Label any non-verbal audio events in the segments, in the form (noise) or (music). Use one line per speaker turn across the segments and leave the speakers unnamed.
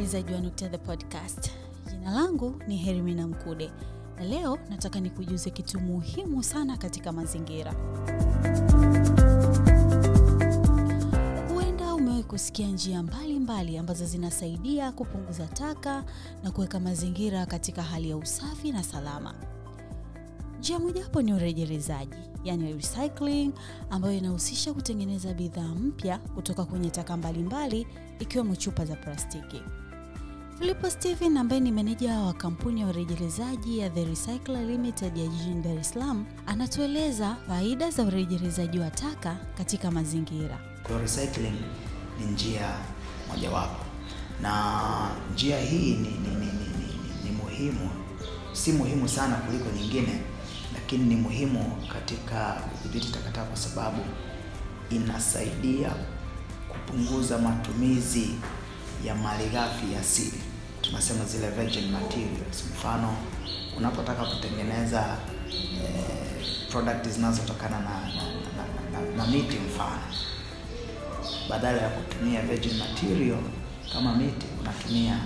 msikilizaji wa Nukta the Podcast. Jina langu ni Hermina Mkude na leo nataka nikujuze kitu muhimu sana katika mazingira. Huenda umewahi kusikia njia mbalimbali mbali ambazo zinasaidia kupunguza taka na kuweka mazingira katika hali ya usafi na salama. Njia mojawapo ni urejelezaji, yani recycling, ambayo inahusisha kutengeneza bidhaa mpya kutoka kwenye taka mbalimbali ikiwemo chupa za plastiki. Filipo Steven ambaye ni meneja wa kampuni ya urejelezaji ya The Recycler Limited ya jijini Dar es Salaam anatueleza faida za urejelezaji wa taka katika mazingira.
Kwa recycling ni njia mojawapo, na njia hii ni, ni, ni, ni, ni, ni muhimu, si muhimu sana kuliko nyingine, lakini ni muhimu katika kudhibiti takataka kwa sababu inasaidia kupunguza matumizi ya malighafi asili, tunasema zile virgin materials. Mfano, unapotaka kutengeneza eh, product zinazotokana na, na, na, na, na miti mfano badala ya kutumia virgin material kama miti unatumia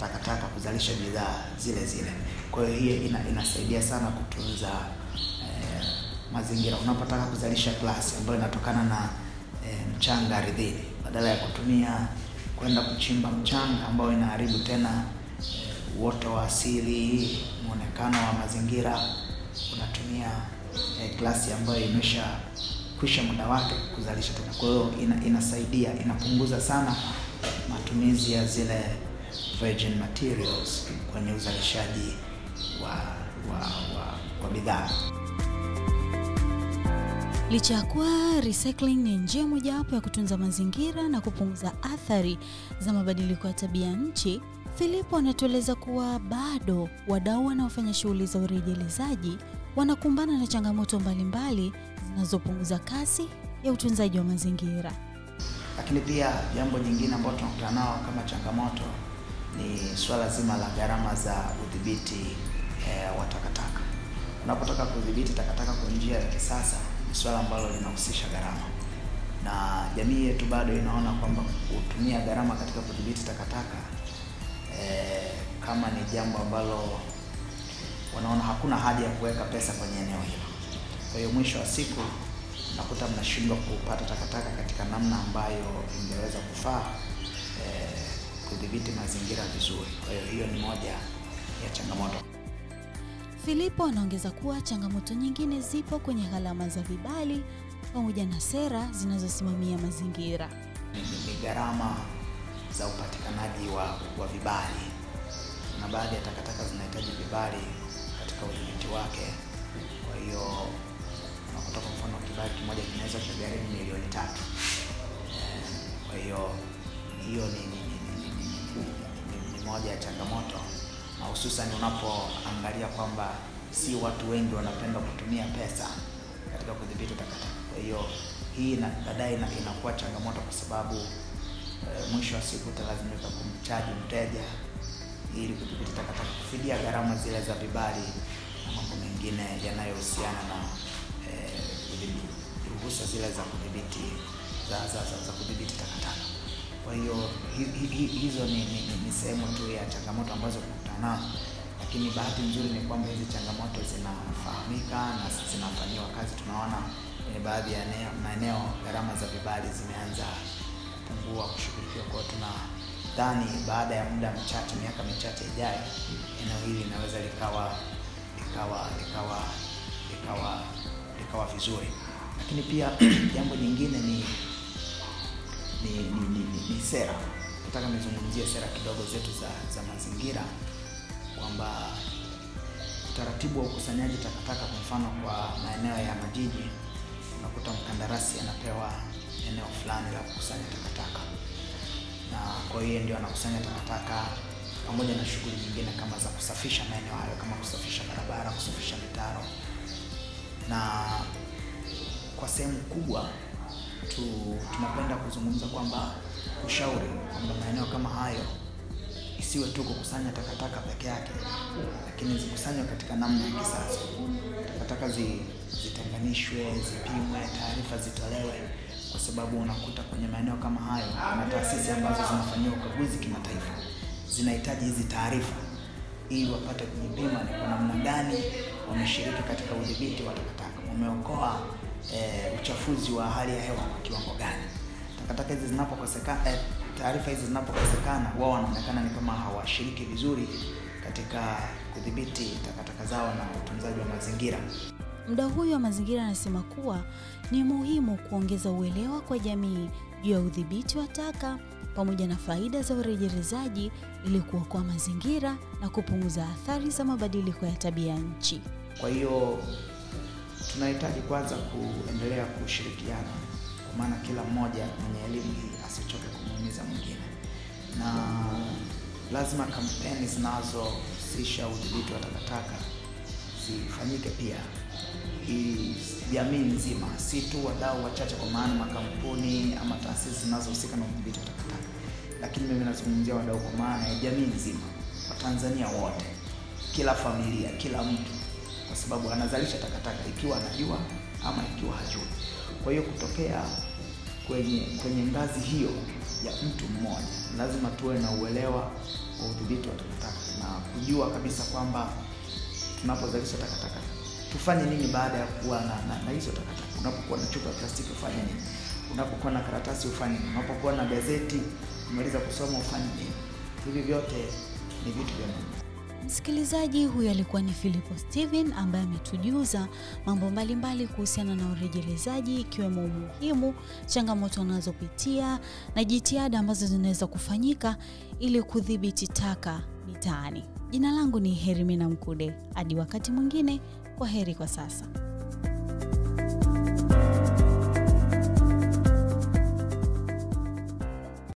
takataka kuzalisha bidhaa zile zile. Kwa hiyo hiyo ina, inasaidia sana kutunza eh, mazingira. Unapotaka kuzalisha glasi ambayo inatokana na eh, mchanga ardhini, badala ya kutumia kwenda kuchimba mchanga ambayo inaharibu tena eh, uoto wa asili, mwonekano wa mazingira, unatumia eh, glasi ambayo imesha kwisha muda wake kuzalisha tena. Kwa hiyo ina, inasaidia inapunguza sana matumizi ya zile virgin materials kwenye uzalishaji wa wa, wa, wa bidhaa.
Licha ya kuwa recycling ni njia mojawapo ya kutunza mazingira na kupunguza athari za mabadiliko ya tabia nchi, Filipo anatueleza kuwa bado wadau wanaofanya shughuli za urejelezaji wanakumbana na changamoto mbalimbali zinazopunguza kasi ya utunzaji wa mazingira.
Lakini pia jambo jingine ambalo tunakutana nao kama changamoto ni suala zima la gharama za udhibiti eh, wa takataka. Unapotaka kudhibiti takataka kwa njia ya kisasa ni suala ambalo linahusisha gharama, na jamii yetu bado inaona kwamba kutumia gharama katika kudhibiti takataka eh, kama ni jambo ambalo wanaona hakuna haja ya kuweka pesa kwenye eneo hilo. Kwa hiyo mwisho wa siku nakuta mnashindwa kupata takataka katika namna ambayo ingeweza kufaa eh, kudhibiti mazingira vizuri. Kwa hiyo hiyo ni moja ya changamoto.
Filipo anaongeza kuwa changamoto nyingine zipo kwenye gharama za vibali pamoja na sera zinazosimamia mazingira.
Ni gharama za upatikanaji wa, wa vibali na baadhi ya takataka zinahitaji vibali katika udhibiti wake. Kwa hiyo unakuta kwa mfano kibali kimoja kinaweza kugharimu milioni tatu. Kwa hiyo hiyo ni, ni, ni, ni, ni, ni, ni, ni moja ya changamoto na hususan unapoangalia kwamba si watu wengi wanapenda kutumia pesa katika kudhibiti takataka. Kwa hiyo hii baadaye ina- inakuwa changamoto kwa sababu e, mwisho wa siku utalazimika kumchaji mteja ili kudhibiti takataka, kufidia gharama zile za vibali na mambo mengine yanayohusiana na ruhusa zile za kudhibiti za, za, za, za kudhibiti takataka. Kwa hiyo hi, hi, hi, hizo ni, ni, ni, sehemu tu ya changamoto ambazo nazo, lakini bahati nzuri ni kwamba hizi changamoto zinafahamika na zinafanyiwa kazi. Tunaona kwenye baadhi ya maeneo gharama za vibali zimeanza kupungua kushughulikiwa. kwao. tunadhani baada ya muda mchache, miaka michache ijayo, eneo hili linaweza likawa likawa likawa likawa likawa vizuri, lakini pia (clears throat) jambo jingine ni ni, ni, ni, ni, ni sera. Nataka nizungumzie sera kidogo zetu za, za mazingira kwamba utaratibu wa ukusanyaji takataka, kwa mfano kwa maeneo ya majiji, unakuta mkandarasi anapewa eneo fulani la kukusanya takataka, na kwa hiyo ndio anakusanya takataka pamoja na shughuli nyingine kama za kusafisha maeneo hayo, kama kusafisha barabara, kusafisha mitaro. Na kwa sehemu kubwa tu, tunapenda kuzungumza kwamba ushauri kwamba maeneo kama hayo isiwe tu kukusanya takataka peke yake, lakini zikusanywe katika namna ya kisasa. Takataka zi, zitenganishwe, zipimwe, taarifa zitolewe, kwa sababu unakuta kwenye maeneo kama hayo kuna taasisi ambazo zinafanyiwa ukaguzi kimataifa zinahitaji hizi taarifa ili wapate kujipima ni kwa namna gani wameshiriki katika udhibiti wa takataka, wameokoa e, uchafuzi wa hali ya hewa kwa kiwango gani. Takataka hizi zinapokosekana, eh, taarifa hizi zinapokosekana, wao wanaonekana ni kama hawashiriki vizuri katika kudhibiti takataka zao na utunzaji wa mazingira.
Mdau huyu wa mazingira anasema kuwa ni muhimu kuongeza uelewa kwa jamii juu ya udhibiti wa taka pamoja na faida za urejelezaji ili kuokoa mazingira na kupunguza athari za mabadiliko ya tabia nchi.
Kwa hiyo tunahitaji kwanza kuendelea kushirikiana, kwa maana kila mmoja mwenye elimu hii asichoke kumuumiza mwingine, na lazima kampeni zinazohusisha udhibiti wa takataka zifanyike pia ili jamii nzima, si tu wadau wachache, kwa maana makampuni ama taasisi zinazohusika na udhibiti wa takataka, lakini mimi nazungumzia wadau kwa maana ya jamii nzima, Watanzania wote, kila familia, kila mtu, kwa sababu anazalisha takataka ikiwa anajua ama ikiwa hajui. Kwa hiyo kutokea kwenye kwenye ngazi hiyo ya mtu mmoja, lazima tuwe na uelewa wa udhibiti wa takataka na kujua kabisa kwamba tunapozalisha takataka tufanye nini baada ya kuwa na, na, na hizo takataka. Unapokuwa na chupa ya plastiki ufanye nini? Unapokuwa na karatasi ufanye nini? Unapokuwa na gazeti umaliza kusoma ufanye nini? Hivi vyote ni vitu vya muhimu.
Msikilizaji huyu alikuwa ni Philipo Steven ambaye ametujuza mambo mbalimbali kuhusiana na urejelezaji ikiwemo umuhimu, changamoto anazopitia na jitihada ambazo zinaweza kufanyika ili kudhibiti taka mitaani. Jina langu ni Herimina Mkude. Hadi wakati mwingine, kwa heri kwa sasa.